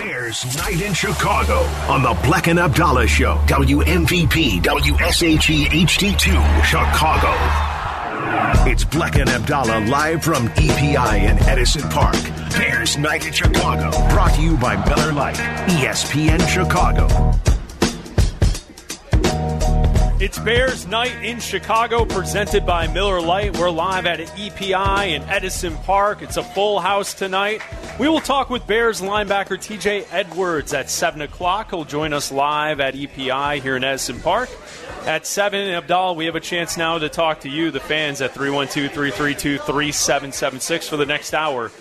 Bears Night in Chicago on the Bleck and Abdalla Show. WMVP WSHE HD2 Chicago. It's Bleck and Abdalla live from EPI in Edison Park. Bears Night in Chicago. Brought to you by Miller Lite, ESPN Chicago. It's Bears Night in Chicago, presented by Miller Lite. We're live at EPI in Edison Park. It's a full house tonight. We will talk with Bears linebacker TJ Edwards at 7 o'clock. He'll join us live at EPI here in Edison Park. At 7, Abdalla, we have a chance now to talk to you, the fans, at 312 332 3776 for the next hour.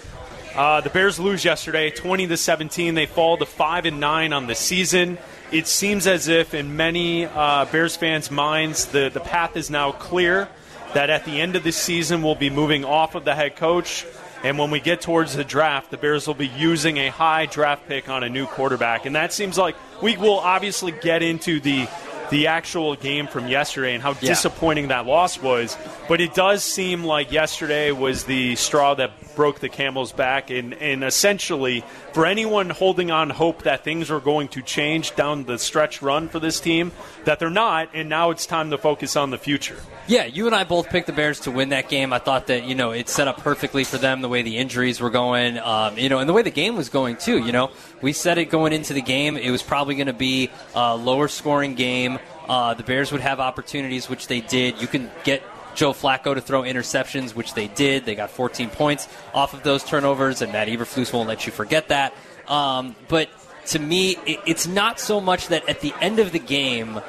Uh, the Bears lose yesterday, 20 to 17. They fall to 5 and 9 on the season it seems as if in many uh, Bears fans' minds the, the path is now clear that at the end of the season we'll be moving off of the head coach. And when we get towards the draft, the Bears will be using a high draft pick on a new quarterback. And that seems like we will obviously get into the the actual game from yesterday and how yeah. disappointing that loss was. But it does seem like yesterday was the straw that broke the camel's back. And, and essentially, for anyone holding on hope that things are going to change down the stretch run for this team, that they're not. And now it's time to focus on the future. Yeah, you and I both picked the Bears to win that game. I thought that, you know, it set up perfectly for them the way the injuries were going, um, you know, and the way the game was going, too. You know, we said it going into the game. It was probably going to be a lower scoring game. Uh, the Bears would have opportunities, which they did. You can get Joe Flacco to throw interceptions, which they did. They got 14 points off of those turnovers, and Matt Eberflus won't let you forget that. Um, but to me, it, it's not so much that at the end of the game,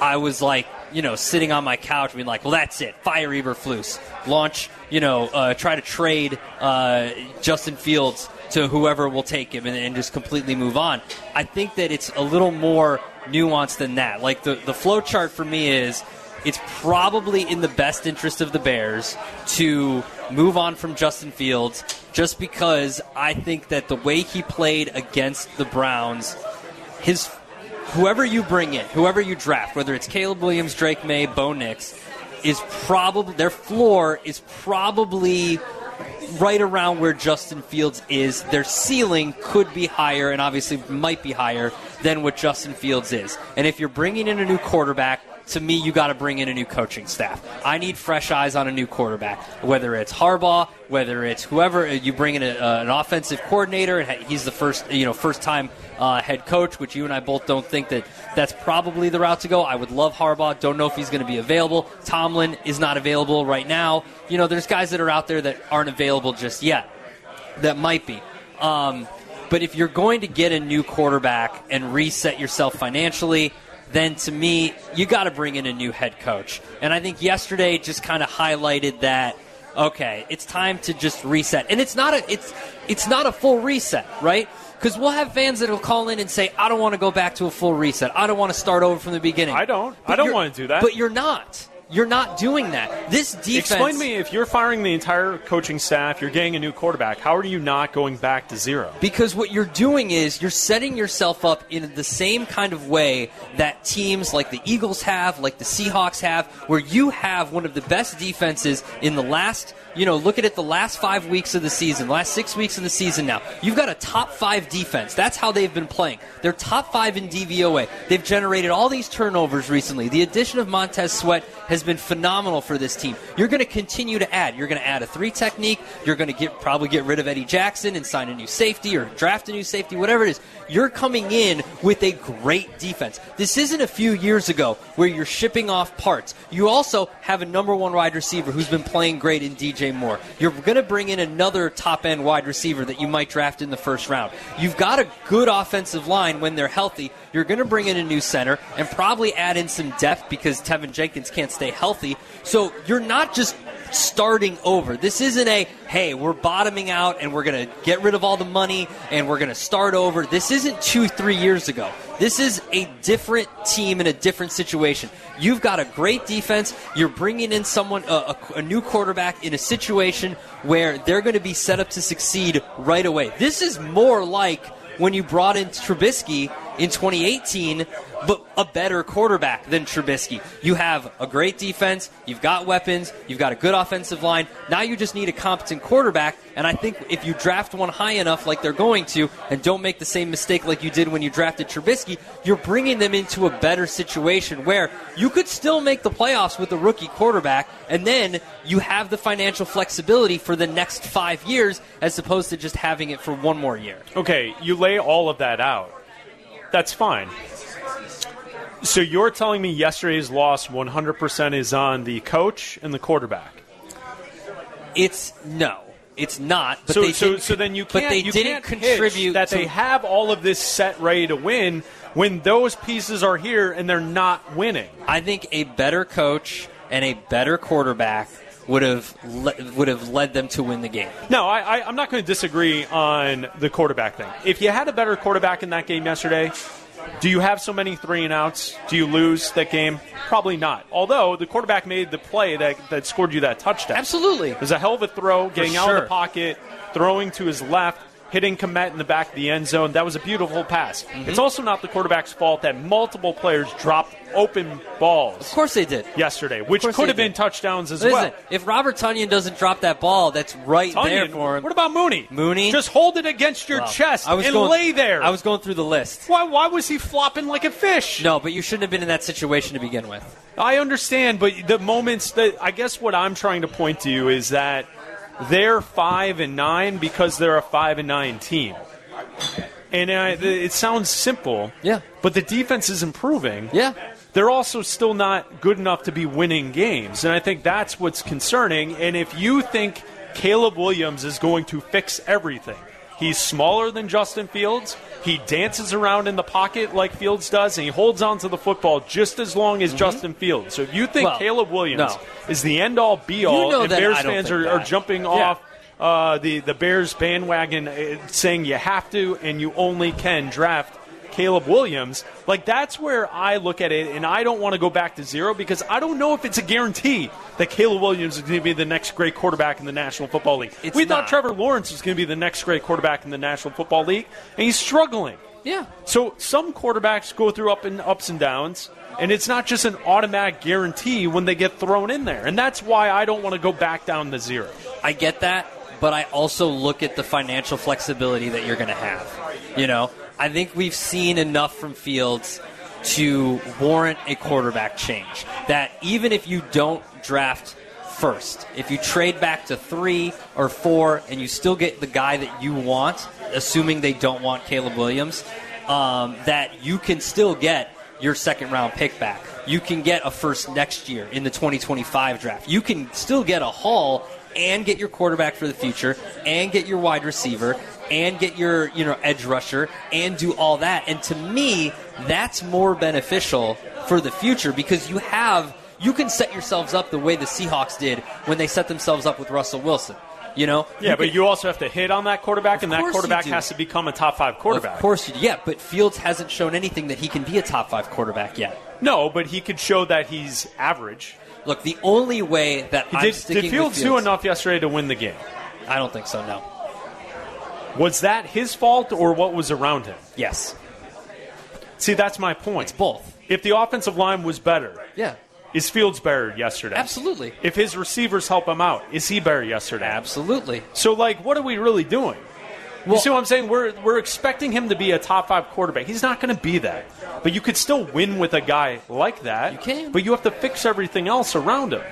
I was like, you know, sitting on my couch being like, well, that's it. Fire Eberflus. Launch, you know, uh, try to trade uh, Justin Fields to whoever will take him and, and, just completely move on. I think that it's a little more nuanced than that. Like the, the flow chart for me is it's probably in the best interest of the Bears to move on from Justin Fields just because I think that the way he played against the Browns, his whoever you bring in, whoever you draft, whether it's Caleb Williams, Drake Maye, Bo Nix, is probably their floor is probably right around where Justin Fields is. Their ceiling could be higher, and obviously might be higher than what Justin Fields is. And if you're bringing in a new quarterback, to me, you got to bring in a new coaching staff. I need fresh eyes on a new quarterback, whether it's Harbaugh, whether it's whoever you bring in a, uh, an offensive coordinator, and he's the first, you know, first time uh, head coach, which you and I both don't think that that's probably the route to go. I would love Harbaugh. Don't know if he's going to be available. Tomlin is not available right now. You know, there's guys that are out there that aren't available just yet. That might be. Um, but if you're going to get a new quarterback and reset yourself financially, then to me, you got to bring in a new head coach. And I think yesterday just kind of highlighted that. Okay, it's time to just reset, and it's not a it's it's not a full reset, right? Because we'll have fans that will call in and say, "I don't want to go back to a full reset. I don't want to start over from the beginning." I don't. But I don't want to do that. But you're not. You're not doing that. This defense. Explain to me if you're firing the entire coaching staff, you're getting a new quarterback. How are you not going back to zero? Because what you're doing is you're setting yourself up in the same kind of way that teams like the Eagles have, like the Seahawks have, where you have one of the best defenses in the last you know, look at it the last five weeks of the season, last six weeks of the season now. You've got a top five defense. That's how they've been playing. They're top five in DVOA. They've generated all these turnovers recently. The addition of Montez Sweat has been phenomenal for this team. You're going to continue to add. You're going to add a three technique. You're going to get probably get rid of Eddie Jackson and sign a new safety or draft a new safety, whatever it is. You're coming in with a great defense. This isn't a few years ago where you're shipping off parts. You also have a number one wide receiver who's been playing great in DJ Moore. You're going to bring in another top end wide receiver that you might draft in the first round. You've got a good offensive line when they're healthy. You're going to bring in a new center and probably add in some depth because Teven Jenkins can't stay healthy. So you're not just starting over. This isn't a, hey, we're bottoming out and we're going to get rid of all the money and we're going to start over. This isn't two, three years ago. This is a different team in a different situation. You've got a great defense. You're bringing in someone, a, a, a new quarterback in a situation where they're going to be set up to succeed right away. This is more like when you brought in Trubisky in 2018, but a better quarterback than Trubisky. You have a great defense, you've got weapons, you've got a good offensive line. Now you just need a competent quarterback, and I think if you draft one high enough, like they're going to, and don't make the same mistake like you did when you drafted Trubisky, you're bringing them into a better situation where you could still make the playoffs with a rookie quarterback, and then you have the financial flexibility for the next five years as opposed to just having it for one more year. Okay, you lay all of that out. That's fine. So you're telling me yesterday's loss 100% is on the coach and the quarterback. It's no. It's not. But so, they so, so then you can't, But they you didn't can't contribute that to- they have all of this set ready to win when those pieces are here and they're not winning. I think a better coach and a better quarterback would have le- would have led them to win the game. No, I, I, I'm not going to disagree on the quarterback thing. If you had a better quarterback in that game yesterday, do you have so many three and outs? Do you lose that game? Probably not. Although the quarterback made the play that, that scored you that touchdown. Absolutely. It was a hell of a throw, getting out of the pocket, throwing to his left, hitting Kmet in the back of the end zone. That was a beautiful pass. Mm-hmm. It's also not the quarterback's fault that multiple players dropped open balls Of course they did. yesterday, which could have been did. touchdowns as Listen, well. if Robert Tonyan doesn't drop that ball, that's right there for him. What about Mooney? Mooney? Just hold it against your Well, chest I was and going, lay there. I was going through the list. why, why was he flopping like a fish? No, but you shouldn't have been in that situation to begin with. I understand, but the moments that I guess what I'm trying to point to you is that they're five and nine because they're a five and nine team. And uh, I, it sounds simple, Yeah. But the defense is improving. Yeah. They're also still not good enough to be winning games, and I think that's what's concerning. And if you think Caleb Williams is going to fix everything, he's smaller than Justin Fields. He dances around in the pocket like Fields does, and he holds on to the football just as long as Justin Fields. So if you think Mm-hmm. Well, Caleb Williams no. is the end all be all, know and Bears fans are, are jumping Yeah. off uh, the the Bears bandwagon, uh, saying you have to and you only can draft Caleb Williams. Like that's where I look at it, and I don't want to go back to zero because I don't know if it's a guarantee that Caleb Williams is going to be the next great quarterback in the National Football League. It's we thought. Trevor Lawrence was going to be the next great quarterback in the National Football League, and he's struggling. Yeah. So some quarterbacks go through up and ups and downs, and it's not just an automatic guarantee when they get thrown in there, and that's why I don't want to go back down to zero. I get that, but I also look at the financial flexibility that you're going to have. You know, I think we've seen enough from Fields to warrant a quarterback change. That even if you don't draft first, if you trade back to three or four and you still get the guy that you want, assuming they don't want Caleb Williams, um, that you can still get your second round pick back. You can get a first next year in the 2025 draft. You can still get a haul and get your quarterback for the future and get your wide receiver and get your you know edge rusher and do all that. And to me, that's more beneficial for the future because you have you can set yourselves up the way the Seahawks did when they set themselves up with Russell Wilson. You know? Yeah, but can- you also have to hit on that quarterback, and that quarterback has to become a top five quarterback. Of course, you do. yeah, but Fields hasn't shown anything that he can be a top five quarterback yet. No, but he could show that he's average. Look, the only way that I'm Did, sticking did Fields, with do enough yesterday to win the game? I don't think so. No. Was that his fault or what was around him? Yes. See, that's my point. It's both. If the offensive line was better, Yeah. is Fields better yesterday? Absolutely. If his receivers help him out, is he better yesterday? Absolutely. So, like, what are we really doing? you see what I'm saying? We're, we're expecting him to be a top five quarterback. He's not going to be that. But you could still win with a guy like that. You can. But you have to fix everything else around him.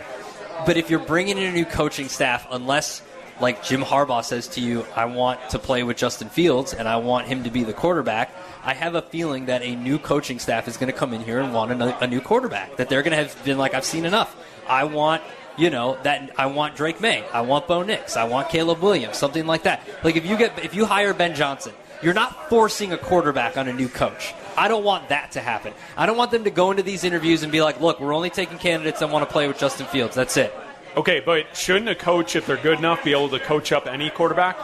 But if you're bringing in a new coaching staff, unless like Jim Harbaugh says to you, I want to play with Justin Fields and I want him to be the quarterback, I have a feeling that a new coaching staff is going to come in here and want a, a new quarterback. That they're going to have been like, I've seen enough. I want. You know that I want Drake Maye, I want Bo Nix, I want Caleb Williams, something like that. Like if you get if you hire Ben Johnson, you're not forcing a quarterback on a new coach. I don't want that to happen. I don't want them to go into these interviews and be like, "Look, we're only taking candidates that want to play with Justin Fields. That's it." Okay, but shouldn't a coach, if they're good enough, be able to coach up any quarterback?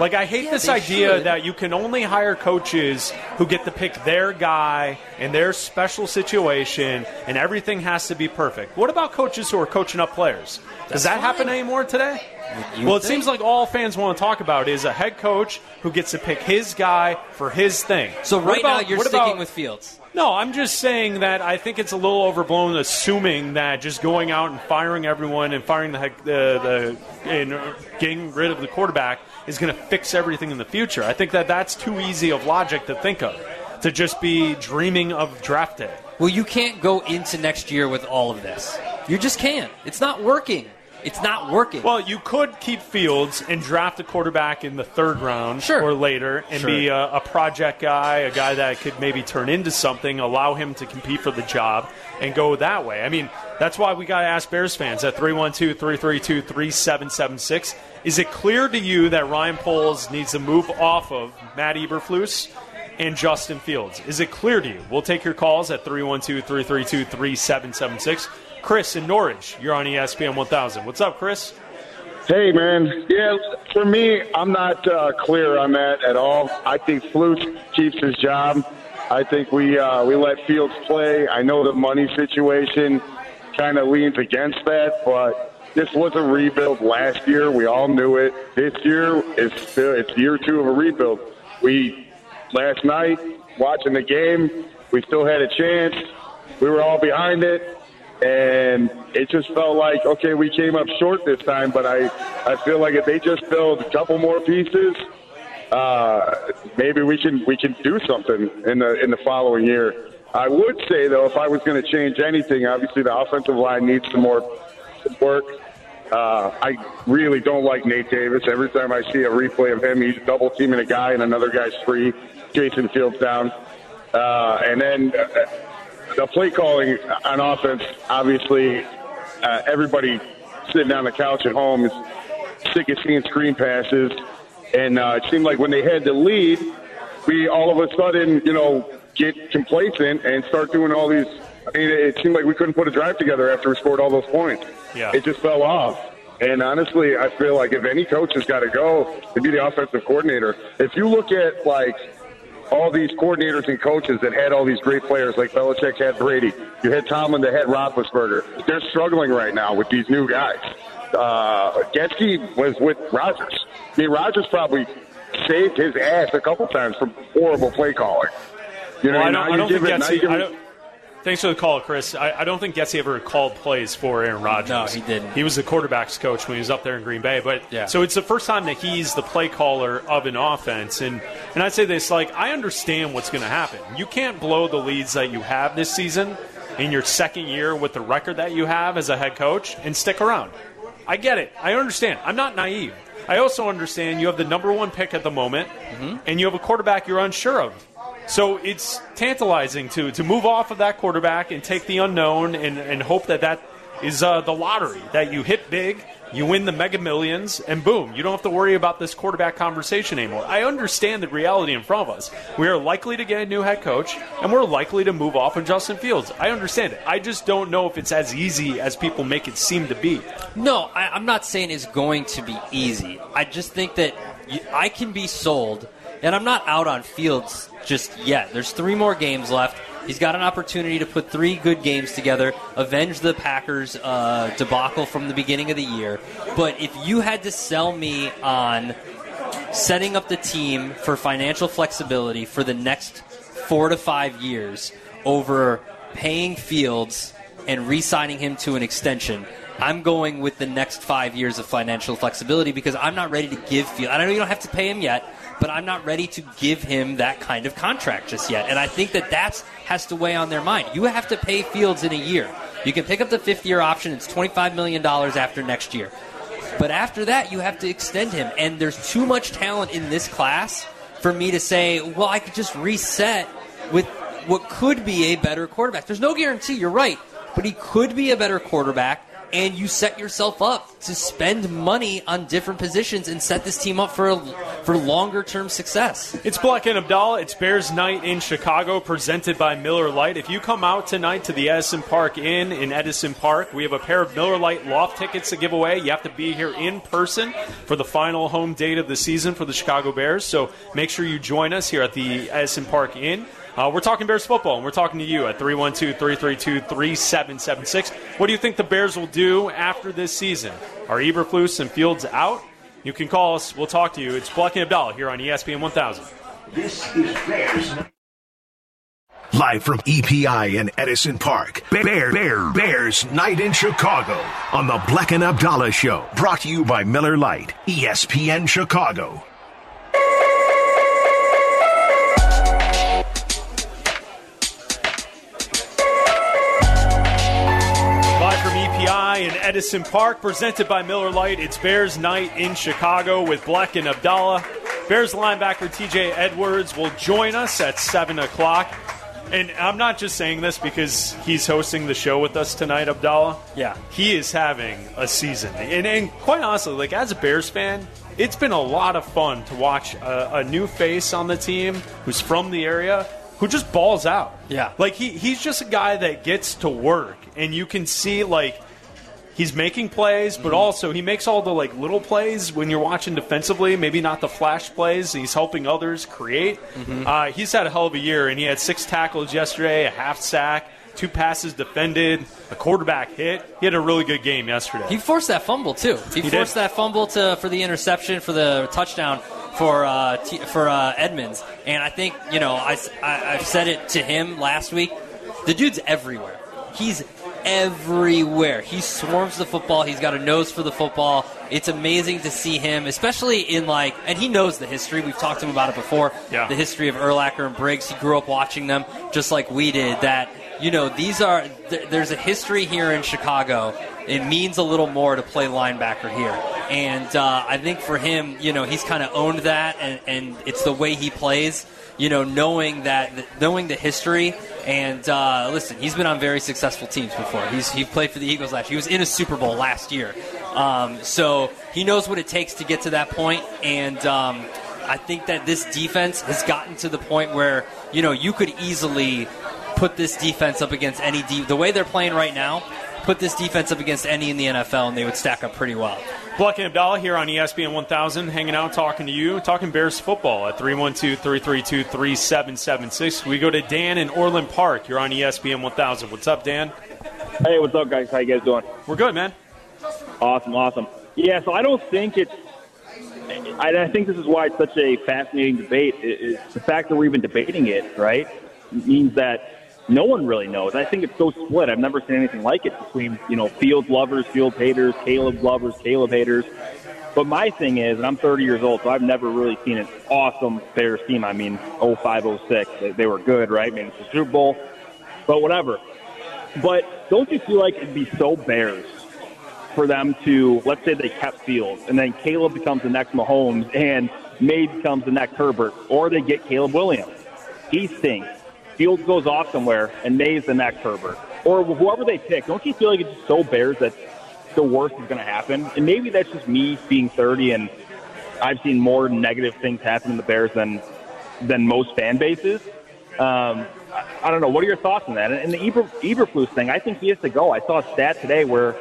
Like I hate Yeah, this idea should. that you can only hire coaches who get to pick their guy and their special situation, and everything has to be perfect. What about coaches who are coaching up players? Does That's that happen fine. anymore today? You well, it think? seems like all fans want to talk about is a head coach who gets to pick his guy for his thing. So What right about- now you're sticking about- with Fields. no, I'm just saying that I think it's a little overblown, assuming that just going out and firing everyone and firing the the, the and getting rid of the quarterback is going to fix everything in the future. I think that that's too easy of logic to think of, to just be dreaming of draft day. Well, you can't go into next year with all of this. You just can't. It's not working. It's not working. Well, you could keep Fields and draft a quarterback in the third round Sure. or later and Sure. be a, a project guy, a guy that could maybe turn into something, allow him to compete for the job, and go that way. I mean, that's why we got to ask Bears fans at 312 332 3776 is it clear to you that Ryan Poles needs to move off of Matt Eberflus? And Justin Fields. Is it clear to you? We'll take your calls at 312 332 3776. Chris in Norridge, you're on ESPN 1000. What's up, Chris? Hey, man. Yeah, for me, I'm not uh, clear on that at all. I think Flute keeps his job. I think we uh, we let Fields play. I know the money situation kind of leans against that, but this was a rebuild last year. We all knew it. This year is still it's year two of a rebuild. We last night watching the game, we still had a chance. We were all behind it and it just felt like okay, we came up short this time. But I, I feel like if they just build a couple more pieces, uh, maybe we can we can do something in the in the following year. I would say though, if I was going to change anything, obviously the offensive line needs some more work. Uh, I really don't like Nate Davis. Every time I see a replay of him, he's double teaming a guy and another guy's free, chasing Fields down. Uh, and then uh, the play calling on offense, obviously, uh, everybody sitting on the couch at home is sick of seeing screen passes. And uh, it seemed like when they had the lead, we all of a sudden, you know, get complacent and start doing all these. I mean, it seemed like we couldn't put a drive together after we scored all those points. Yeah. It just fell off. And honestly, I feel like if any coach has got to go, to be the offensive coordinator. If you look at like all these coordinators and coaches that had all these great players, like Belichick had Brady, you had Tomlin that had Roethlisberger. They're struggling right now with these new guys. Uh, Getsy was with Rodgers. I mean, Rodgers probably saved his ass a couple times from horrible play calling. You know, Well, I don't, I don't think it- Getsy. give I don't, thanks for the call, Chris. I, I don't think Getsy ever called plays for Aaron Rodgers. No, he didn't. He was the quarterbacks coach when he was up there in Green Bay. But Yeah. so it's the first time that he's the play caller of an offense. And and I'd say this: like I understand what's going to happen. You can't blow the leads that you have this season in your second year with the record that you have as a head coach and stick around. I get it. I understand. I'm not naive. I also understand you have the number one pick at the moment, mm-hmm. and you have a quarterback you're unsure of. So it's tantalizing to to move off of that quarterback and take the unknown and, and hope that that is uh, the lottery that you hit big, you win the mega millions, and boom, you don't have to worry about this quarterback conversation anymore. I understand the reality in front of us. We are likely to get a new head coach, and we're likely to move off of Justin Fields. I understand it. I just don't know if it's as easy as people make it seem to be. No, I, I'm not saying it's going to be easy. I just think that I can be sold, and I'm not out on Fields just yet. There's three more games left. He's got an opportunity to put three good games together, avenge the Packers' uh, debacle from the beginning of the year. But if you had to sell me on setting up the team for financial flexibility for the next four to five years over paying Fields and re signing him to an extension. I'm going with the next five years of financial flexibility because I'm not ready to give Fields. I know you don't have to pay him yet, but I'm not ready to give him that kind of contract just yet. And I think that that has to weigh on their mind. You have to pay Fields in a year. You can pick up the fifth year option. It's $25 million after next year. But after that, you have to extend him. And there's too much talent in this class for me to say, well, I could just reset with what could be a better quarterback. There's no guarantee, you're right. But he could be a better quarterback and you set yourself up to spend money on different positions and set this team up for a, for longer term success. It's Bleck and Abdalla. It's Bears Night in Chicago, presented by Miller Lite. If you come out tonight to the Edison Park Inn in Edison Park, we have a pair of Miller Lite loft tickets to give away. You have to be here in person for the final home date of the season for the Chicago Bears. So make sure you join us here at the Edison Park Inn. Uh, we're talking Bears football, and we're talking to you at 312 332 3776. What do you think the Bears will do after this season? Are Eberflus and Fields out? You can call us. We'll talk to you. It's Bleck and Abdalla here on ESPN 1000. This is Bears. Live from EPI in Edison Park, Bear, Bear, Bears Night in Chicago on the Bleck and Abdalla Show. Brought to you by Miller Lite, ESPN Chicago. Edison Park, presented by Miller Lite. It's Bears Night in Chicago with Bleck and Abdalla. Bears linebacker TJ Edwards will join us at 7 o'clock. And I'm not just saying this because he's hosting the show with us tonight, Abdalla. Yeah. He is having a season. And, and quite honestly, like as a Bears fan, it's been a lot of fun to watch a, a new face on the team who's from the area who just balls out. Yeah. Like he, he's just a guy that gets to work and you can see like he's making plays, but also he makes all the like little plays when you're watching defensively. Maybe not the flash plays. He's helping others create. Uh, he's had a hell of a year, and he had six tackles yesterday, a half sack, two passes defended, a quarterback hit. He had a really good game yesterday. He forced that fumble too. He, He forced did. that fumble to for the interception for the touchdown for uh, T, for uh, Edmunds. And I think you know I, I I've said it to him last week. The dude's everywhere. He's everywhere. He swarms the football. He's got a nose for the football. It's amazing to see him, especially in like, and he knows the history. We've talked to him about it before. Yeah. The history of Urlacher and Briggs. He grew up watching them, just like we did. That you know, these are th- there's a history here in Chicago. It means a little more to play linebacker here, and uh, I think for him, you know, he's kind of owned that, and, and it's the way he plays. You know, knowing that, knowing the history, and uh, listen, he's been on very successful teams before. He's he played for the Eagles last. year. He was in a Super Bowl last year, um, so he knows what it takes to get to that point. and. Um, I think that this defense has gotten to the point where you know you could easily put this defense up against any de- the way they're playing right now. Put this defense up against any in the NFL, and they would stack up pretty well. Bleck and Abdalla here on ESPN 1000, hanging out, talking to you, talking Bears football at 312 332 3776. We go to Dan in Orland Park. You're on ESPN 1000. What's up, Dan? Hey, what's up, guys? How you guys doing? We're good, man. Awesome, awesome. Yeah, so I don't think it's. I, I think this is why it's such a fascinating debate. It, the fact that we're even debating it, right, means that no one really knows. I think it's so split. I've never seen anything like it between you know Fields lovers, Fields haters, Caleb lovers, Caleb haters. But my thing is, and I'm 30 years old, so I've never really seen an awesome Bears team. I mean, 05, 06, they, they were good, right? I mean, it's a Super Bowl, but whatever. But don't you feel like it'd be so Bears for them to, let's say they kept Fields, and then Caleb becomes the next Mahomes, and Maye becomes the next Herbert, or they get Caleb Williams. He stinks. Fields goes off somewhere, and Maye's the next Herbert. Or whoever they pick. Don't you feel like it's just so Bears that the worst is going to happen? And maybe that's just me being 30, and I've seen more negative things happen in the Bears than than most fan bases. Um, I, don't know. What are your thoughts on that? And the Eber, Eberflus thing, I think he has to go. I saw a stat today where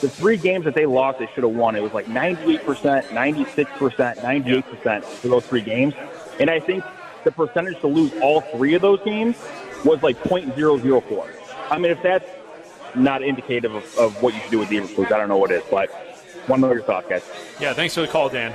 the three games that they lost, they should have won. It was like 98%, 96%, 98% for those three games. And I think the percentage to lose all three of those games was like .004. I mean, if that's not indicative of, of what you should do with the Eberflus, I don't know what is. But one to know your thoughts, guys. Yeah, thanks for the call, Dan.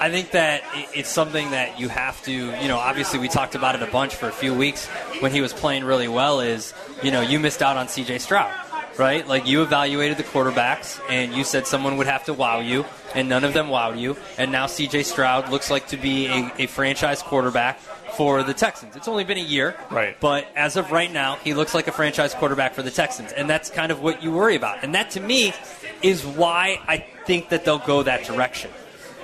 I think that it's something that you have to, you know, obviously we talked about it a bunch for a few weeks when he was playing really well is, you know, you missed out on CJ Stroud, right? Like you evaluated the quarterbacks and you said someone would have to wow you and none of them wowed you. And now CJ Stroud looks like to be a, a franchise quarterback for the Texans. It's only been a year, Right. But as of right now, he looks like a franchise quarterback for the Texans, and that's kind of what you worry about. And that to me is why I think that they'll go that direction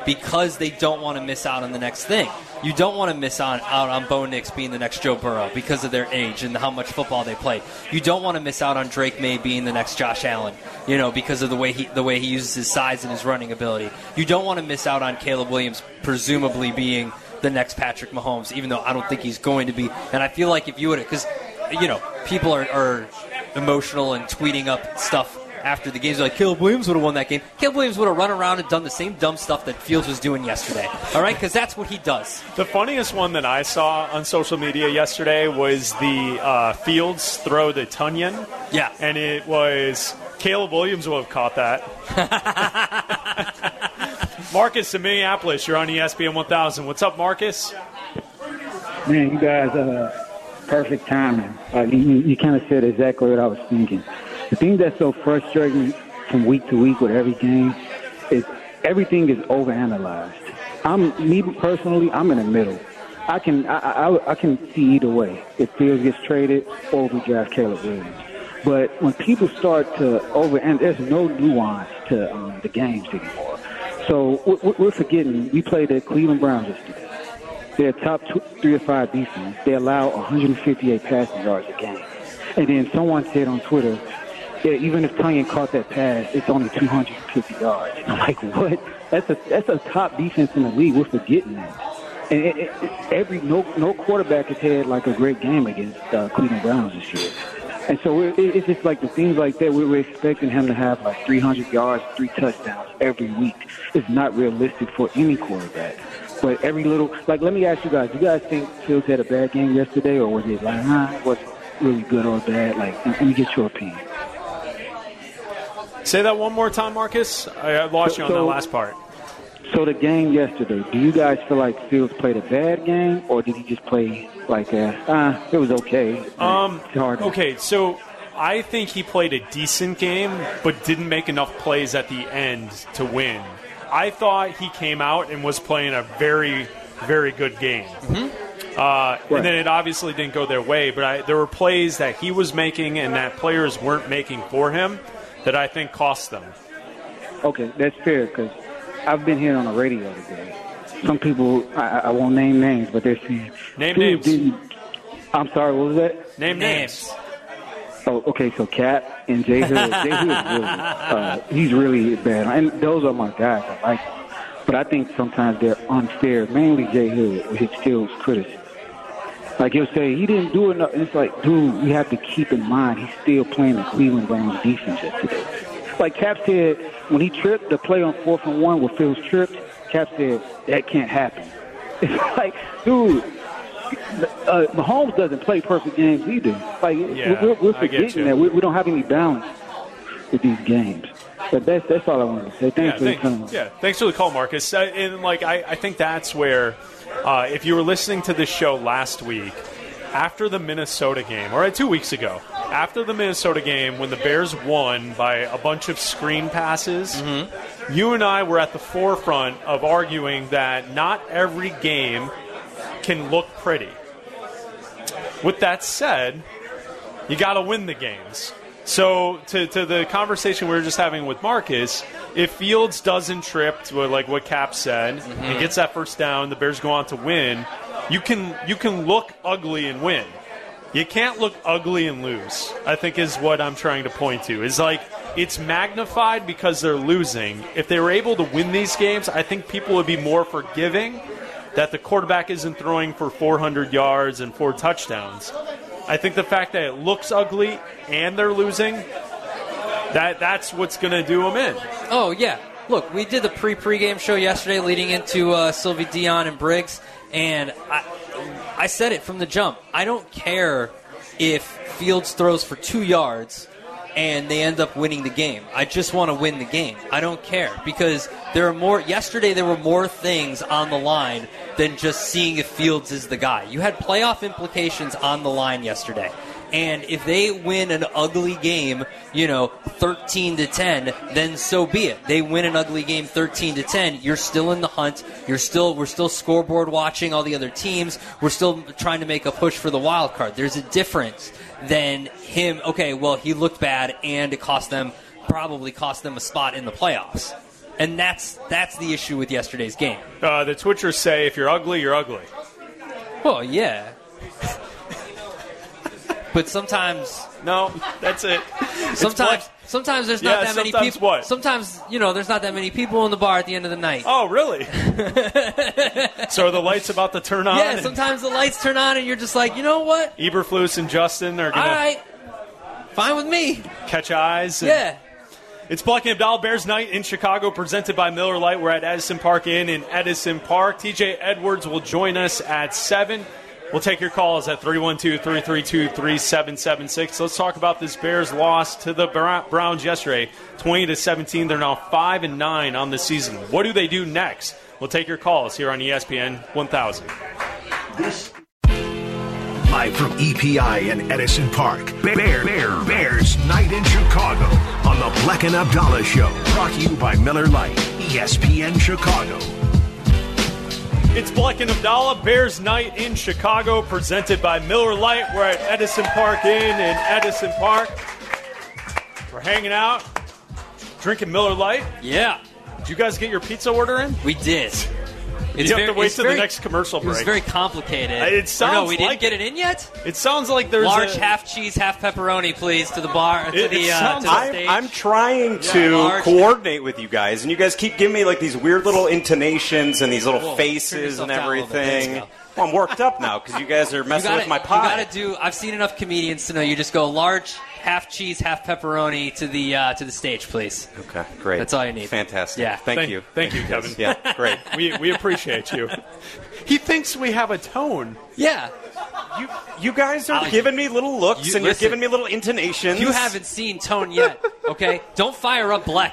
because they don't want to miss out on the next thing. You don't want to miss on, out on Bo Nix being the next Joe Burrow because of their age and how much football they play. You don't want to miss out on Drake Maye being the next Josh Allen, you know, because of the way he the way he uses his size and his running ability. You don't want to miss out on Caleb Williams presumably being the next Patrick Mahomes, even though I don't think he's going to be. And I feel like if you would, because you know, people are, are emotional and tweeting up stuff after the games like Caleb Williams would have won that game. Caleb Williams would have run around and done the same dumb stuff that Fields was doing yesterday. All right, because that's what he does. The funniest one that I saw on social media yesterday was the uh, Fields throw the Tonyan. Yeah, and it was Caleb Williams will have caught that. Marcus in Minneapolis, you're on ESPN 1000. What's up, Marcus? Man, you guys, uh, perfect timing. Uh, you, you kind of said exactly what I was thinking. The thing that's so frustrating from week to week with every game is everything is overanalyzed. I'm me personally, I'm in the middle. I can I, I, I can see either way. If Fields gets traded or we draft Caleb Williams. But when people start to over and there's no nuance to um, the games anymore. So we're forgetting we played the Cleveland Browns yesterday. They're top two, three or five defense. They allow 158 passing yards a game. And then someone said on Twitter, yeah, even if Tonyan caught that pass, it's only 250 yards. I'm like, what? That's a that's a top defense in the league. We're forgetting that. And it, it, every no no quarterback has had like a great game against uh, Cleveland Browns this year. And so it, it's just like the things like that. We were expecting him to have like 300 yards, three touchdowns every week. It's not realistic for any quarterback. But every little, like, let me ask you guys: Do you guys think Fields had a bad game yesterday, or was it like, nah, was really good or bad? Like, let me get your opinion. Say that one more time, Marcus. I lost so, you on so, that last part. So the game yesterday, do you guys feel like Fields played a bad game, or did he just play like a, uh, it was okay? Um, okay, so I think he played a decent game, but didn't make enough plays at the end to win. I thought he came out and was playing a very, very good game. Mm-hmm. Uh, right. And then it obviously didn't go their way, but I, there were plays that he was making and that players weren't making for him that I think cost them. Okay, that's fair because I've been here on the radio today. Some people, I, I won't name names, but they're saying, name names. I'm sorry, what was that? Name names. Oh, okay. So Cap and Jay Hood, Jay Hood, really, uh, he's really bad, and those are my guys. I like, them. but I think sometimes they're unfair. Mainly Jay Hood with his skills criticism. Like he'll say he didn't do enough. And it's like, dude, you have to keep in mind he's still playing the Cleveland Browns defense yesterday. Like Cap said, when he tripped the play on fourth and one where Fields tripped, Cap said that can't happen. It's like, dude, uh, Mahomes doesn't play perfect games either. Like yeah, we're, we're forgetting that we, we, don't have any balance with these games. But that's that's all I wanted to say. Thanks yeah, for thanks, the Yeah, thanks for the call, Marcus. Uh, and like I, I think that's where uh, if you were listening to this show last week. After the Minnesota game, or two weeks ago, after the Minnesota game, when the Bears won by a bunch of screen passes, mm-hmm. you and I were at the forefront of arguing that not every game can look pretty. With that said, you got to win the games. So, to, to the conversation we were just having with Marcus, if Fields doesn't trip, to like what Cap said, mm-hmm. and gets that first down, the Bears go on to win. You can you can look ugly and win. You can't look ugly and lose. I think is what I'm trying to point to. Is like it's magnified because they're losing. If they were able to win these games, I think people would be more forgiving that the quarterback isn't throwing for 400 yards and four touchdowns. I think the fact that it looks ugly and they're losing, that that's what's going to do them in. Oh yeah. Look, we did the pre pregame show yesterday, leading into uh, Sylvie Dion and Briggs, and I, I said it from the jump. I don't care if Fields throws for two yards and they end up winning the game. I just want to win the game. I don't care because there are more. Yesterday, there were more things on the line than just seeing if Fields is the guy. You had playoff implications on the line yesterday. And if they win an ugly game, you know, 13 to 10, then so be it. They win an ugly game 13 to 10, you're still in the hunt. You're still we're still scoreboard watching all the other teams. We're still trying to make a push for the wild card. There's a difference than him. Okay, well, he looked bad and it cost them probably cost them a spot in the playoffs. and that's that's the issue with yesterday's game. Uh, the Twitchers say if you're ugly, you're ugly. Well, yeah. But sometimes, No, that's it. Sometimes, sometimes there's Yeah, not that many sometimes people. what? Sometimes you know there's not that many people in the bar at the end of the night. Oh, really? so are the lights about to turn on? yeah, and sometimes the lights turn on and you're just like, you know what? Eberflus and Justin are All going to right, fine with me. catch eyes. and- Yeah. It's Bleck and Abdal Bears Night in Chicago, presented by Miller Lite. We're at Edison Park Inn in Edison Park. TJ Edwards will join us at 7. We'll take your calls at 312 332 3776. Let's talk about this Bears loss to the Browns yesterday, 20 to 17. They're now 5 and 9 on the season. What do they do next? We'll take your calls here on ESPN 1000. Live from EPI in Edison Park. Bear, Bear, Bears Night in Chicago on the Bleck and Abdalla Show. Brought to you by Miller Lite, ESPN Chicago. It's Bleck and Abdalla, Bears Night in Chicago, presented by Miller Lite. We're at Edison Park Inn in Edison Park. We're hanging out, drinking Miller Lite. Yeah, Did you guys get your pizza order in? we did. It's you have very- to wait it's till very- the next commercial It was break. very complicated. Uh, it Or no, sounds we didn't like get it. it in yet. it sounds like there's Large a, half cheese, half pepperoni, please, to the bar, to It- the, it uh, to the. I'm, I'm trying to large. coordinate with you guys, and you guys keep giving me like these weird little intonations and these little Whoa, faces and down a little bit. There everything. You go. Well, I'm worked up now because you guys are messing gotta, with my you pie. gotta do. I've seen enough comedians to know you just go large half cheese, half pepperoni to the uh, to the stage, please. okay, great. That's all you need. Fantastic. Yeah. Thank, Thank- you. thank you, guys. Kevin. Yeah, great. we, we appreciate you. He thinks we have a tone. Yeah, you, you guys are I'll- giving me little looks You- and listen. you're giving me little intonations. you haven't seen Tone yet. Okay, don't fire up Bleck.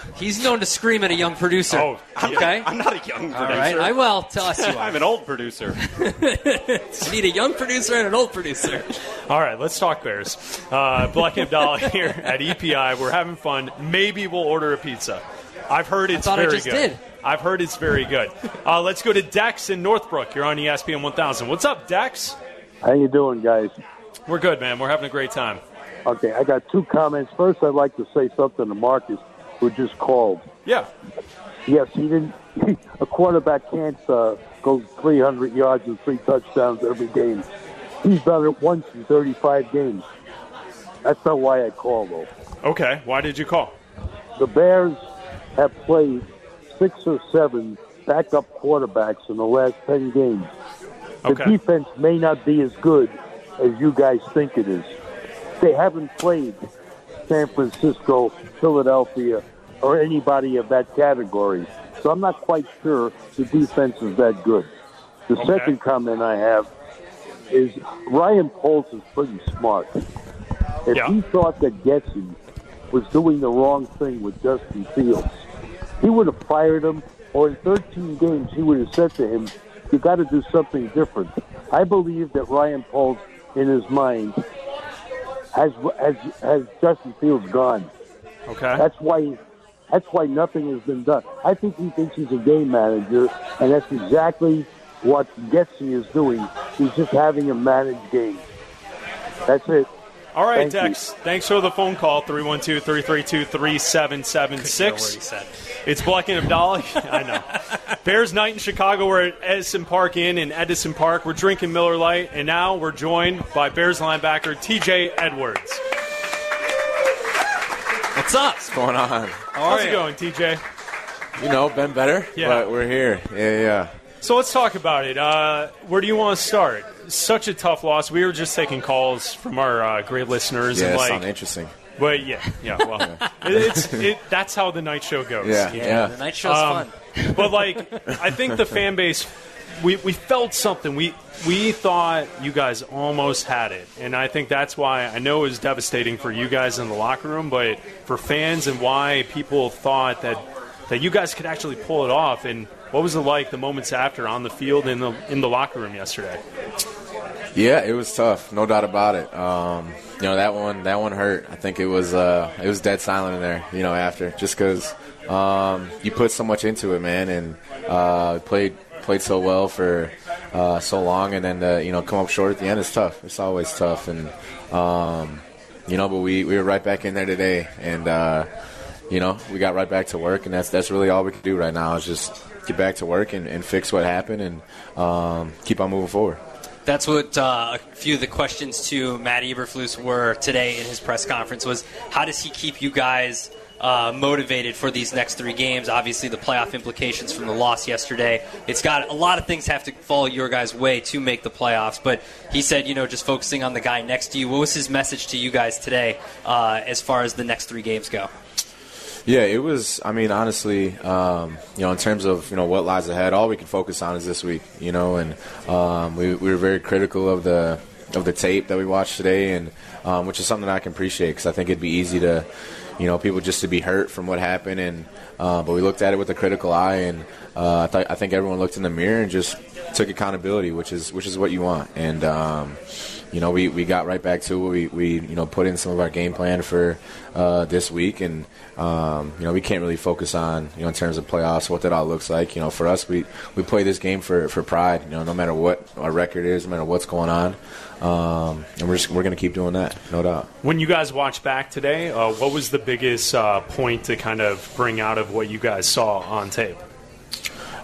He's known to scream at a young producer. Oh, okay. I'm not a young producer. right, I will tell us you are. I'm an old producer. I need a young producer and an old producer. All right, let's talk Bears. Uh, Bleck and Abdalla here at EPI. We're having fun. Maybe we'll order a pizza. I've heard it's thought I very just good. did. I've heard it's very good. Uh, let's go to Dex in Northbrook. You're on ESPN 1000. What's up, Dex? How you doing, guys? We're good, man. We're having a great time. Okay, I got two comments. First, I'd like to say something to Marcus, who just called. Yeah. Yes, he didn't. a quarterback can't uh, go 300 yards and three touchdowns every game. He's done it once in 35 games. That's not why I called, though. Okay. Why did you call? The Bears have played six or seven backup quarterbacks in the last 10 games. The Okay. defense may not be as good as you guys think it is. They haven't played San Francisco, Philadelphia, or anybody of that category. So I'm not quite sure the defense is that good. The Okay. second comment I have is Ryan Poles is pretty smart. If Yeah. he thought that Getson was doing the wrong thing with Justin Fields, he would have fired him, or in 13 games, he would have said to him, You got to do something different. I believe that Ryan Poles, in his mind, has, has, has Justin Fields gone. Okay. That's why that's why nothing has been done. I think he thinks he's a game manager, and that's exactly what Getsy is doing. He's just having a managed game. That's it. All right, Thank you. Thanks for the phone call. 312 332 3776. It's Bleck and Abdalla. I know. Bears night in Chicago. We're at Edison Park Inn in Edison Park. We're drinking Miller Lite, and now we're joined by Bears linebacker TJ Edwards. What's up? What's going on? How's it going, TJ? You know, been better, Yeah. but we're here. Yeah, yeah. So let's talk about it. Uh, where do you want to start? Such a tough loss. We were just taking calls from our uh, great listeners, Yeah, and it like, sounds interesting. but yeah, yeah. Well, it, it's it, that's how the night show goes. Yeah, Yeah, yeah. the night show's Um, fun. But like I think the fan base we, we felt something. We we thought you guys almost had it. And I think that's why I know it was devastating for you guys in the locker room, but for fans and why people thought that that you guys could actually pull it off and what was it like the moments after on the field in the in the locker room yesterday? Yeah, it was tough, no doubt about it. Um, you know that one, that one hurt. I think it was, uh, it was dead silent in there. You know, after just because um, you put so much into it, man, and uh, played played so well for uh, so long, and then uh, you know come up short at the end is tough. It's always tough, and um, you know, but we we were right back in there today, and uh, you know, we got right back to work, and that's that's really all we can do right now is just get back to work and, and fix what happened and um, keep on moving forward. That's what uh, a few of the questions to Matt Eberflus were today in his press conference was how does he keep you guys uh, motivated for these next three games? Obviously, the playoff implications from the loss yesterday. It's got a lot of things have to fall your guys' way to make the playoffs. But he said, you know, just focusing on the guy next to you. What was his message to you guys today uh, as far as the next three games go? Yeah, it was. I mean, honestly, um, you know, in terms of you know what lies ahead, all we can focus on is this week. You know, and um, we, we were very critical of the of the tape that we watched today, and um, which is something I can appreciate because I think it'd be easy to, you know, people just to be hurt from what happened, and uh, but we looked at it with a critical eye, and uh, I, th- I think everyone looked in the mirror and just took accountability, which is which is what you want, and. Um, you know, we, we got right back to it. We, we you know put in some of our game plan for uh, this week, and um, you know we can't really focus on you know in terms of playoffs what that all looks like. You know, for us, we, we play this game for, for pride. You know, no matter what our record is, no matter what's going on, um, and we're just we're gonna keep doing that, no doubt. When you guys watch back today, uh, what was the biggest uh, point to kind of bring out of what you guys saw on tape?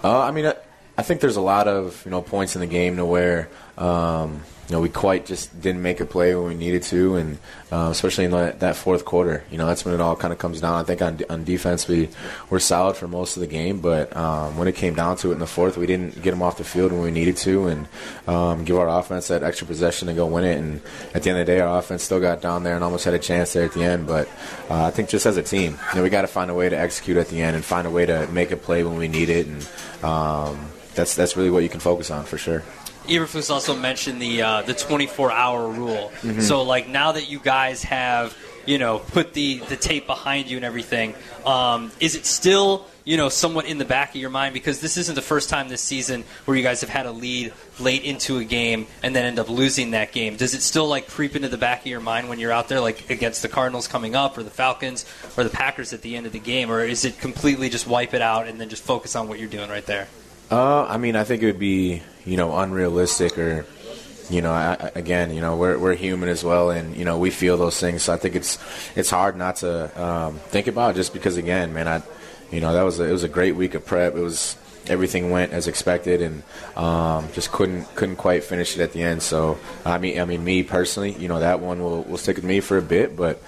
Uh, I mean, I, I think there's a lot of you know points in the game to where. Um, know, we quite just didn't make a play when we needed to, and uh, especially in that, that fourth quarter, you know, that's when it all kind of comes down. I think on, on defense we were solid for most of the game, but um, when it came down to it in the fourth, we didn't get them off the field when we needed to, and um, give our offense that extra possession to go win it. And at the end of the day, our offense still got down there and almost had a chance there at the end. But uh, I think just as a team, you know, we got to find a way to execute at the end and find a way to make a play when we need it, and um, that's that's really what you can focus on for sure. Eberflus also mentioned the uh, the 24 hour rule. Mm-hmm. So like now that you guys have you know put the the tape behind you and everything, um, is it still you know somewhat in the back of your mind because this isn't the first time this season where you guys have had a lead late into a game and then end up losing that game. Does it still like creep into the back of your mind when you're out there like against the Cardinals coming up or the Falcons or the Packers at the end of the game, or is it completely just wipe it out and then just focus on what you're doing right there? Uh, I mean, I think it would be you know unrealistic or you know I, again you know we're we're human as well and you know we feel those things. So I think it's it's hard not to um, think about just because again, man, I you know that was a, it was a great week of prep. It was everything went as expected and um, just couldn't couldn't quite finish it at the end. So I mean I mean me personally, you know that one will will stick with me for a bit, but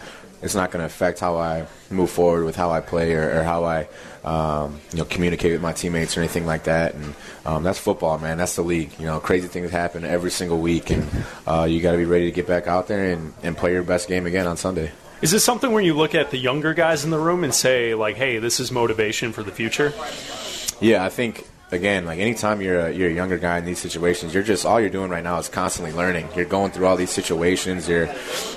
it's not going to affect how I move forward with how I play or, or how I um, you know, communicate with my teammates or anything like that. And um, that's football, man. That's the league. You know, crazy things happen every single week, and uh, you got to be ready to get back out there and, and play your best game again on Sunday. Is this something where you look at the younger guys in the room and say, like, hey, this is motivation for the future? Yeah, I think again, like anytime you're a, you're a younger guy in these situations, you're just all you're doing right now is constantly learning. You're going through all these situations. You're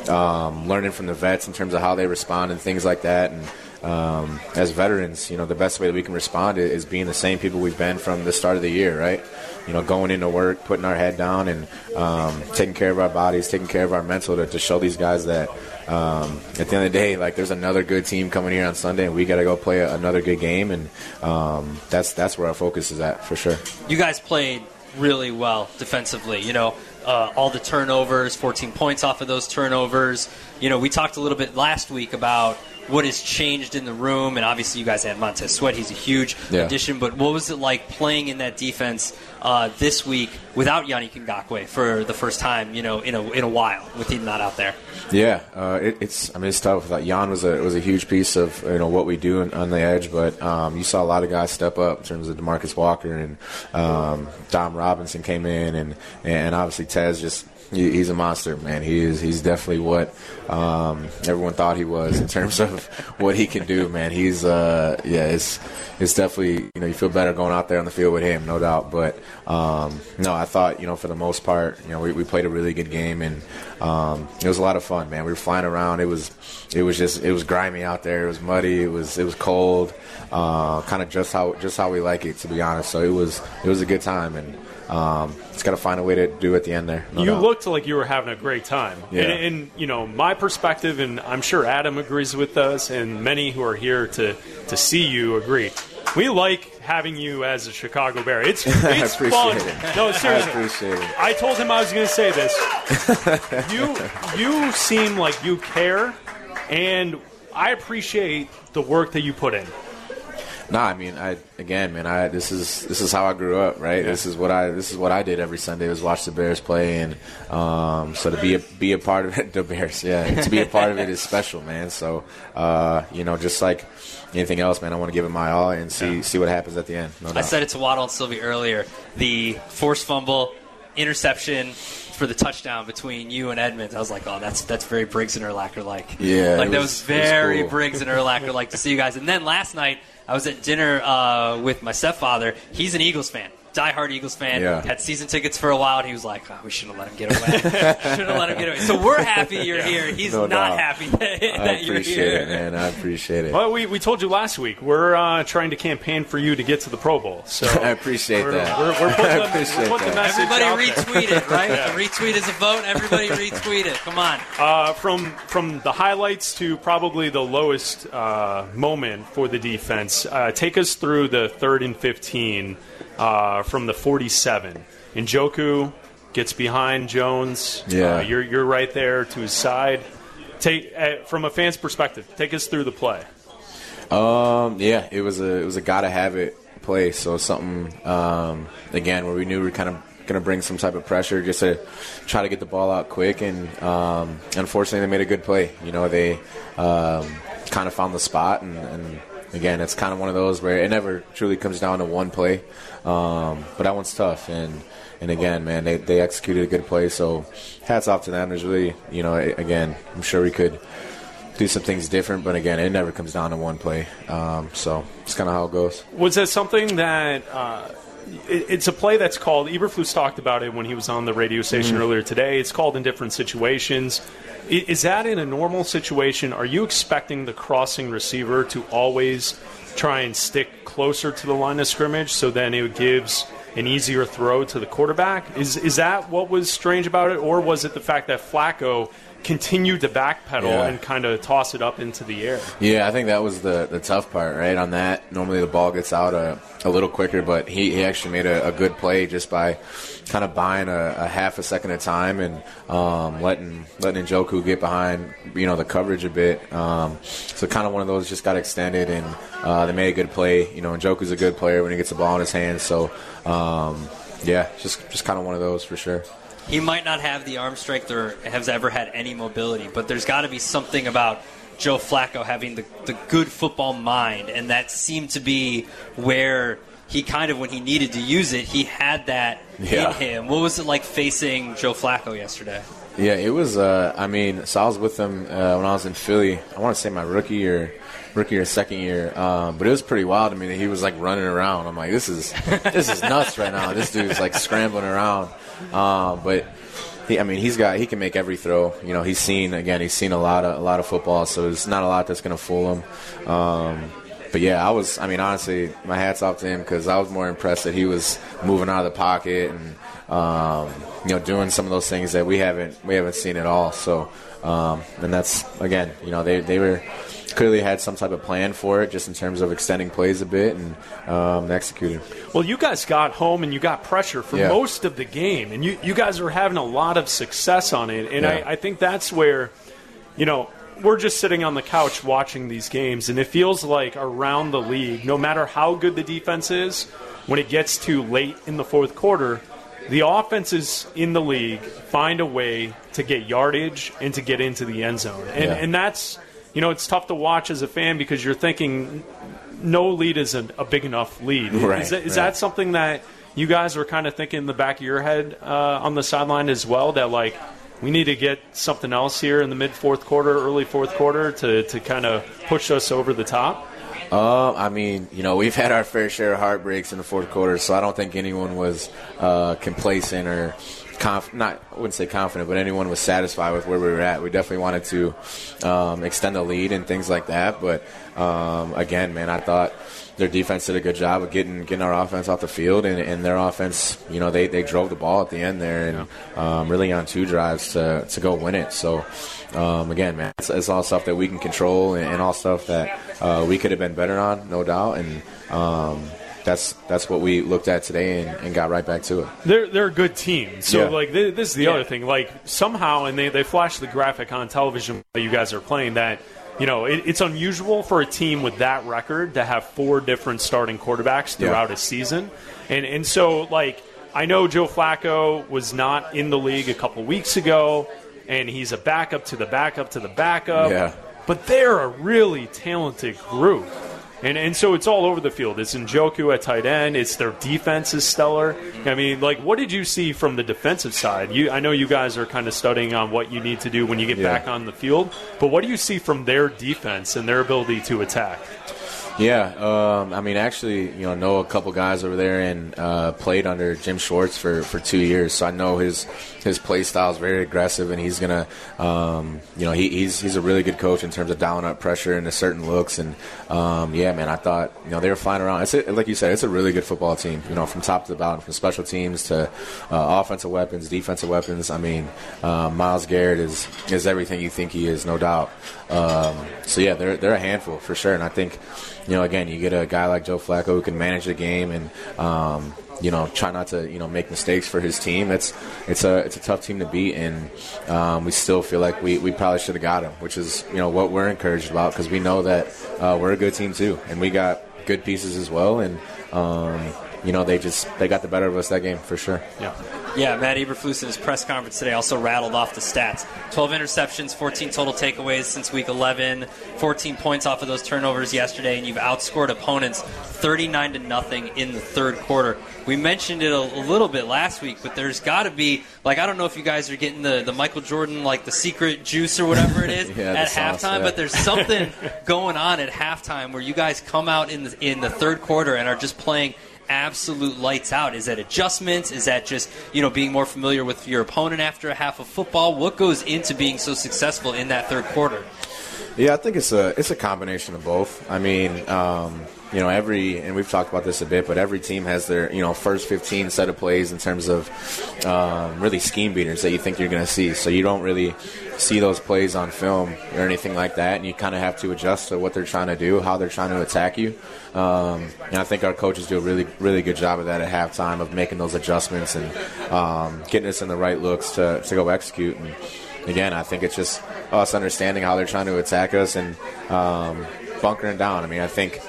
um, learning from the vets in terms of how they respond and things like that. And um, as veterans, you know, the best way that we can respond is being the same people we've been from the start of the year, right? You know, going into work, putting our head down, and um, taking care of our bodies, taking care of our mental to, to show these guys that um, at the end of the day, like there's another good team coming here on Sunday, and we got to go play a, another good game, and um, that's that's where our focus is at for sure. You guys played really well defensively. You know, uh, all the turnovers, 14 points off of those turnovers. You know, we talked a little bit last week about what has changed in the room, and obviously you guys had Montez Sweat. He's a huge yeah. addition. But what was it like playing in that defense uh, this week without Yannick Ngakoue for the first time, you know, in a in a while with him not out there? Yeah, uh, it, it's I mean it's tough. Jan was a was a huge piece of you know what we do on, on the edge, but um, you saw a lot of guys step up in terms of Demarcus Walker and um, Dom Robinson came in, and and obviously Tez just he's a monster, man. He is. He's definitely what um, everyone thought he was in terms of what he can do, man. He's uh, yeah, it's it's definitely you know you feel better going out there on the field with him, no doubt. But um, no, I thought you know for the most part, you know we, we played a really good game and um, it was a lot of fun, man. We were flying around. It was it was just it was grimy out there. It was muddy. It was it was cold. Uh, kind of just how just how we like it, to be honest. So it was it was a good time and um, it's got to find a way to do at the end there. No you doubt. looked like you were having a great time. Yeah. And, and, you know, my perspective, and I'm sure Adam agrees with us, and many who are here to, to see you agree. We like having you as a Chicago Bear. It's, it's fun. It. No, seriously. I appreciate it. I told him I was going to say this. you, you seem like you care, and I appreciate the work that you put in. No, I mean, I again, man, I this is this is how I grew up, right? This is what I this is what I did every Sunday was watch the Bears play, and um, so to be a, be a part of it, the Bears, yeah, to be a part of it is special, man. So uh, you know, just like anything else, man, I want to give it my all and see see what happens at the end. No I said it to Waddle and Silvy earlier. The forced fumble, interception for the touchdown between you and Edmunds. I was like, oh, that's that's very Briggs and Urlacher like. Yeah, like it that was- was it was very cool. Briggs and Urlacher like to see you guys. And then last night I was at dinner uh, with my stepfather. He's an Eagles fan. Diehard Eagles fan. Yeah. Had season tickets for a while, and he was like, oh, "We shouldn't have let him get away. shouldn't have let him get away." So we're happy you're here. He's No not doubt. happy that, that you're appreciate here. it, man. I appreciate it. Well, we, we told you last week we're uh, trying to campaign for you to get to the Pro Bowl. So I appreciate we're, that. We're, we're putting, I the, appreciate we're putting the that. message Everybody out there. retweet it, right? A retweet is a vote. Everybody retweet it. Come on. Uh, from from the highlights to probably the lowest uh, moment for the defense, uh, take us through the third and fifteen uh, from the forty-seven. Njoku gets behind Jones. Yeah. uh, you're you're right there to his side. Take uh, from a fan's perspective. Take us through the play. Um, yeah, it was a it was a gotta have it play. So something um, again where we knew we were kind of going to bring some type of pressure just to try to get the ball out quick. And um, unfortunately, they made a good play. You know, they um, kind of found the spot. And, and again, it's kind of one of those where it never truly comes down to one play. Um, but that one's tough. And and again, man, they, they executed a good play. So hats off to them. There's really, you know, again, I'm sure we could do some things different, but again, it never comes down to one play. Um, so it's kind of how it goes. Was that something that uh, it, it's a play that's called? Eberflus talked about it when he was on the radio station Mhm. earlier today. It's called in different situations. Is that in a normal situation? Are you expecting the crossing receiver to always try and stick closer to the line of scrimmage so then it gives an easier throw to the quarterback? Is is that what was strange about it, or was it the fact that Flacco continued to backpedal Yeah. and kind of toss it up into the air? Yeah, I think that was the, the tough part, right? On that, normally the ball gets out a, a little quicker, but he, he actually made a, a good play just by kind of buying a, a half a second of time and um, letting letting Njoku get behind, you know, the coverage a bit. Um, so kind of one of those just got extended, and uh, they made a good play. You know, Njoku's a good player when he gets the ball in his hands. So um, yeah, just just kind of one of those for sure. He might not have the arm strength or has ever had any mobility, but there's got to be something about Joe Flacco having the, the good football mind, and that seemed to be where he kind of, when he needed to use it, he had that Yeah. in him. What was it like facing Joe Flacco yesterday? Yeah, it was. Uh, I mean, so I was with him uh, when I was in Philly. I want to say my rookie or rookie or second year, um, but it was pretty wild to me that he was like running around. I'm like, this is this is nuts right now. This dude's like scrambling around. Um, but he, I mean, he's got he can make every throw. You know, he's seen again. He's seen a lot of a lot of football, so there's not a lot that's to fool him. Um, but yeah, I was. I mean, honestly, my hats off to him because I was more impressed that he was moving out of the pocket and um, you know doing some of those things that we haven't we haven't seen at all. So, um, and that's again, you know, they they were clearly had some type of plan for it, just in terms of extending plays a bit and um, executing. Well, you guys got home and you got pressure for Yeah. most of the game, and you, you guys were having a lot of success on it. And Yeah. I, I think that's where, you know, we're just sitting on the couch watching these games, and it feels like around the league, no matter how good the defense is, when it gets to late in the fourth quarter, the offenses in the league find a way to get yardage and to get into the end zone. And, Yeah. and that's, you know, it's tough to watch as a fan because you're thinking no lead is a, a big enough lead. Right, is that, is right. that something that you guys are kind of thinking in the back of your head uh, on the sideline as well? That like we need to get something else here in the mid fourth quarter, early fourth quarter to, to kind of push us over the top. Um, I mean, you know, we've had our fair share of heartbreaks in the fourth quarter, so I don't think anyone was uh, complacent or conf- not. I wouldn't say confident, but anyone was satisfied with where we were at. We definitely wanted to um, extend the lead and things like that. But um, again, man, I thought their defense did a good job of getting getting our offense off the field, and, and their offense, you know, they, they drove the ball at the end there, and um, really on two drives to to go win it. So um, again, man, it's, it's all stuff that we can control, and, and all stuff that uh, we could have been better on, no doubt, and. That's that's what we looked at today and, and got right back to it. They're they're a good team. So Yeah. like th- this is the other thing. Like somehow, and they they flash the graphic on television that you guys are playing that you know, it, it's unusual for a team with that record to have four different starting quarterbacks throughout Yeah. a season. And, and so, like, I know Joe Flacco was not in the league a couple weeks ago, and he's a backup to the backup to the backup. Yeah. But they're a really talented group. And, and so it's all over the field. It's Njoku at tight end. It's their defense is stellar. I mean, like, what did you see from the defensive side? You, I know you guys are kind of studying on what you need to do when you get Yeah. back on the field, but what do you see from their defense and their ability to attack? Yeah, um, I mean, actually, you know, know a couple guys over there and uh, played under Jim Schwartz for, for two years, so I know his his play style is very aggressive, and he's gonna, um, you know, he, he's he's a really good coach in terms of dialing up pressure and the certain looks, and um, yeah, man, I thought you know they were flying around. It's a, like you said, it's a really good football team, you know, from top to bottom, from special teams to uh, offensive weapons, defensive weapons. I mean, uh, Myles Garrett is is everything you think he is, no doubt. Um, so yeah, they're they're a handful for sure, and I think you know, again, you get a guy like Joe Flacco who can manage the game and, um, you know, try not to, you know, make mistakes for his team. It's it's a it's a tough team to beat, and um, we still feel like we, we probably should have got him, which is you know what we're encouraged about because we know that uh, we're a good team too, and we got good pieces as well, and um, you know they just they got the better of us that game for sure. Yeah. Yeah, Matt Eberflus in his press conference today also rattled off the stats. 12 interceptions, 14 total takeaways since week 11, 14 points off of those turnovers yesterday, and you've outscored opponents 39 to nothing in the third quarter. We mentioned it a, a little bit last week, but there's got to be like I don't know if you guys are getting the, the Michael Jordan like the secret juice or whatever it is Yeah, at sauce, halftime, yeah. but there's something going on at halftime where you guys come out in the, in the third quarter and are just playing absolute lights out. Is that adjustments? Is that just you know being more familiar with your opponent after a half of football? What goes into being so successful in that third quarter? Yeah, I think it's a it's a combination of both. I mean, um, you know, every and we've talked about this a bit, but every team has their you know first 15 set of plays in terms of um, really scheme beaters that you think you're going to see. So you don't really see those plays on film or anything like that, and you kind of have to adjust to what they're trying to do, how they're trying to attack you. Um, and I think our coaches do a really really good job of that at halftime of making those adjustments and um, getting us in the right looks to to go execute. And again, I think it's just us understanding how they're trying to attack us and um, bunkering down. I mean, I think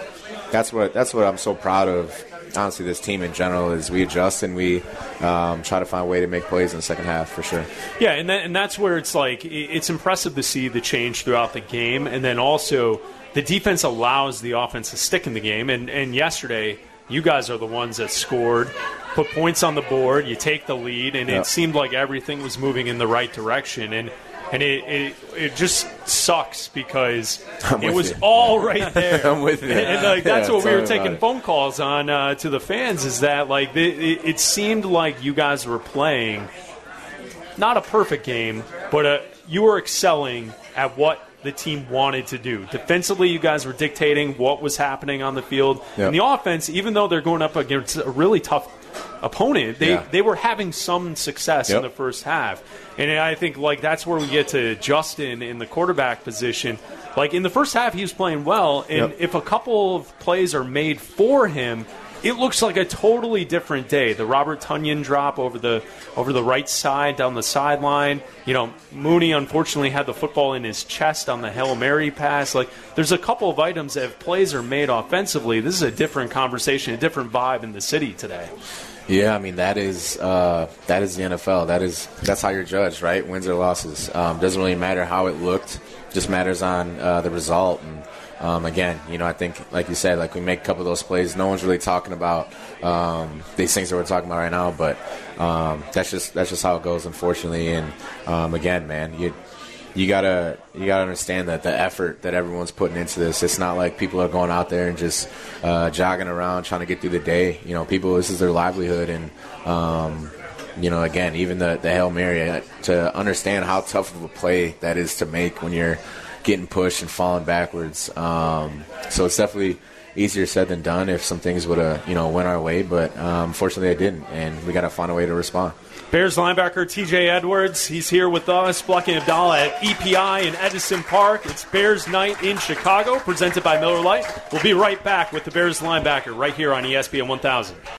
that's what that's what I'm so proud of. Honestly, this team in general is we adjust and we um, try to find a way to make plays in the second half for sure. Yeah, and that, and that's where it's like it's impressive to see the change throughout the game, and then also the defense allows the offense to stick in the game. And and yesterday, you guys are the ones that scored, put points on the board, you take the lead, and Yeah. it seemed like everything was moving in the right direction. And and it it, it just sucks because I'm it was you. all right there. I'm with you. And, and, like that's Yeah, what we were taking phone calls on uh, to the fans is that like it, it seemed like you guys were playing not a perfect game, but uh you were excelling at what the team wanted to do. Defensively, you guys were dictating what was happening on the field. Yep. And the offense, even though they're going up against a really tough opponent, they, Yeah. they were having some success in the first half. And I think like that's where we get to Justin in the quarterback position. Like in the first half, he was playing well, and Yep. if a couple of plays are made for him, it looks like a totally different day. The Robert Tonyan drop over the over the right side down the sideline. You know, Mooney unfortunately had the football in his chest on the Hail Mary pass. Like, there's a couple of items that if plays are made offensively, this is a different conversation, a different vibe in the city today. Yeah, I mean that is uh, that is the NFL. That is that's how you're judged, right? Wins or losses. Um, doesn't really matter how it looked. Just matters on uh, the result. And um, again, you know, I think like you said, like we make a couple of those plays. No one's really talking about um, these things that we're talking about right now, but um, that's just that's just how it goes, unfortunately. And um, again, man, you you gotta you gotta understand that the effort that everyone's putting into this. It's not like people are going out there and just uh, jogging around trying to get through the day. You know, people this is their livelihood, and um, you know, again, even the the hail mary uh, to understand how tough of a play that is to make when you're getting pushed and falling backwards. Um, so it's definitely easier said than done. If some things would have you know went our way, but um, fortunately they didn't, and we got to find a way to respond. Bears linebacker TJ Edwards, he's here with us, Bleck and Abdalla at EPI in Edison Park. It's Bears night in Chicago, presented by Miller Lite. We'll be right back with the Bears linebacker right here on ESPN 1000.